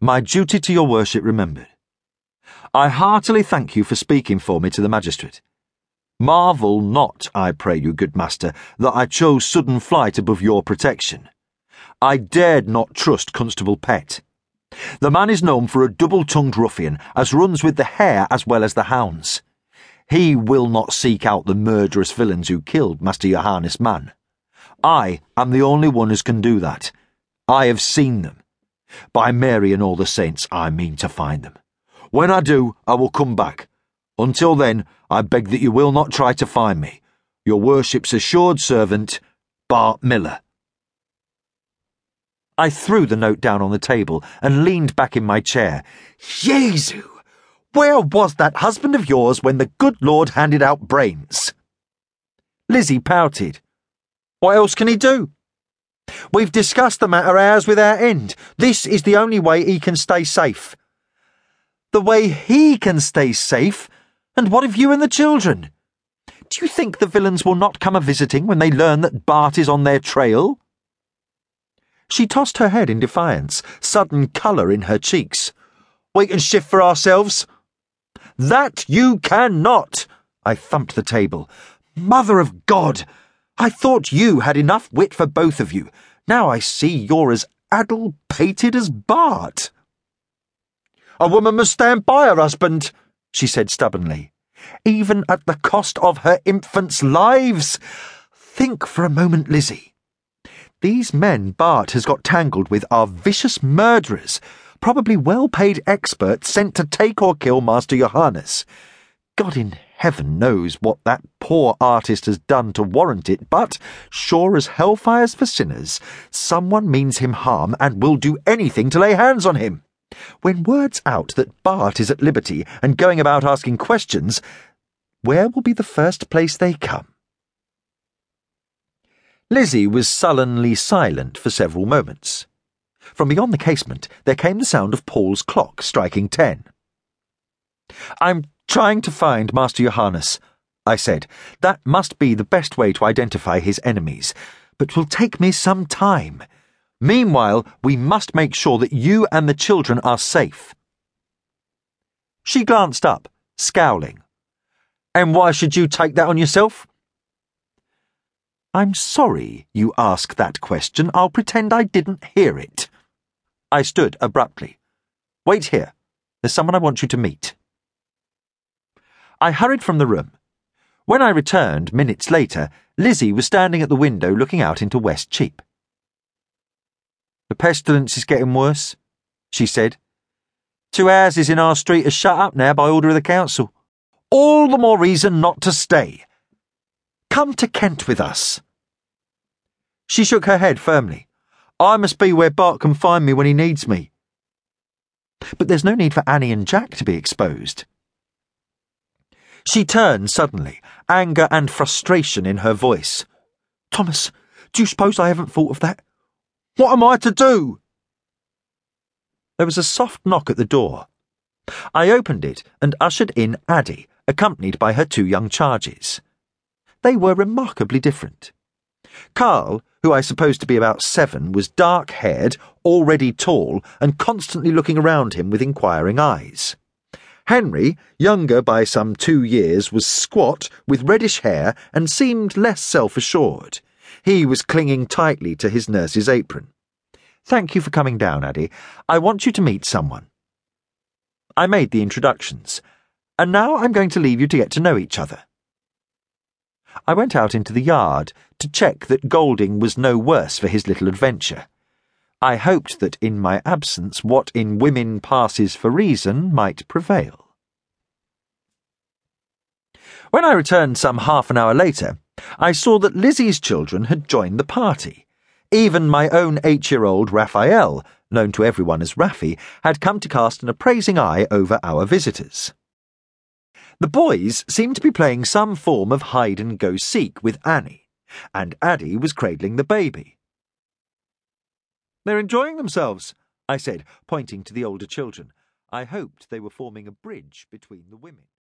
My duty to your worship remembered. I heartily thank you for speaking for me to the magistrate. Marvel not, I pray you, good master, that I chose sudden flight above your protection. I dared not trust Constable Pett. The man is known for a double tongued ruffian, as runs with the hare as well as the hounds. He will not seek out the murderous villains who killed Master Johannes Mann. I am the only one who can do that. I have seen them. By Mary and all the saints, I mean to find them. When I do, I will come back. Until then, I beg that you will not try to find me. Your worship's assured servant, Bart Miller. I threw the note down on the table and leaned back in my chair. Jesu! Where was that husband of yours when the good Lord handed out brains? Lizzie pouted. What else can he do? We've discussed the matter hours without end. This is the only way he can stay safe. The way he can stay safe? And what of you and the children? Do you think the villains will not come a visiting when they learn that Bart is on their trail? She tossed her head in defiance, sudden colour in her cheeks. We can shift for ourselves. That you cannot! I thumped the table. Mother of God! I thought you had enough wit for both of you. Now I see you're as addle-pated as Bart. A woman must stand by her husband, she said stubbornly, even at the cost of her infants' lives. Think for a moment, Lizzie. These men Bart has got tangled with are vicious murderers, probably well paid experts sent to take or kill Master Johannes. God in heaven knows what that poor artist has done to warrant it, but sure as hellfires for sinners, someone means him harm and will do anything to lay hands on him. When word's out that Bart is at liberty and going about asking questions, where will be the first place they come? Lizzie was sullenly silent for several moments. From beyond the casement there came the sound of Paul's clock striking ten. I'm trying to find Master Johannes, I said. That must be the best way to identify his enemies, but will take me some time. Meanwhile, we must make sure that you and the children are safe. She glanced up, scowling. And why should you take that on yourself? I'm sorry you ask that question. I'll pretend I didn't hear it. I stood abruptly. Wait here. There's someone I want you to meet. I hurried from the room. When I returned, minutes later, Lizzie was standing at the window looking out into West Cheap. The pestilence is getting worse, she said. Two houses in our street are shut up now by order of the council. All the more reason not to stay. Come to Kent with us. She shook her head firmly. I must be where Bart can find me when he needs me. But there's no need for Annie and Jack to be exposed. She turned suddenly, anger and frustration in her voice. Thomas, do you suppose I haven't thought of that? What am I to do? There was a soft knock at the door. I opened it and ushered in Addie, accompanied by her two young charges. They were remarkably different. Carl, who I supposed to be about seven, was dark haired, already tall, and constantly looking around him with inquiring eyes. Henry, younger by some two years, was squat, with reddish hair, and seemed less self assured. He was clinging tightly to his nurse's apron. Thank you for coming down, Addie. I want you to meet someone. I made the introductions, and now I'm going to leave you to get to know each other. I went out into the yard to check that Golding was no worse for his little adventure. I hoped that in my absence what in women passes for reason might prevail. When I returned some half an hour later, I saw that Lizzie's children had joined the party. Even my own eight year old Raphael, known to everyone as Raffy, had come to cast an appraising eye over our visitors. The boys seemed to be playing some form of hide and go seek with Annie, and Addie was cradling the baby. They're enjoying themselves, I said, pointing to the older children. I hoped they were forming a bridge between the women.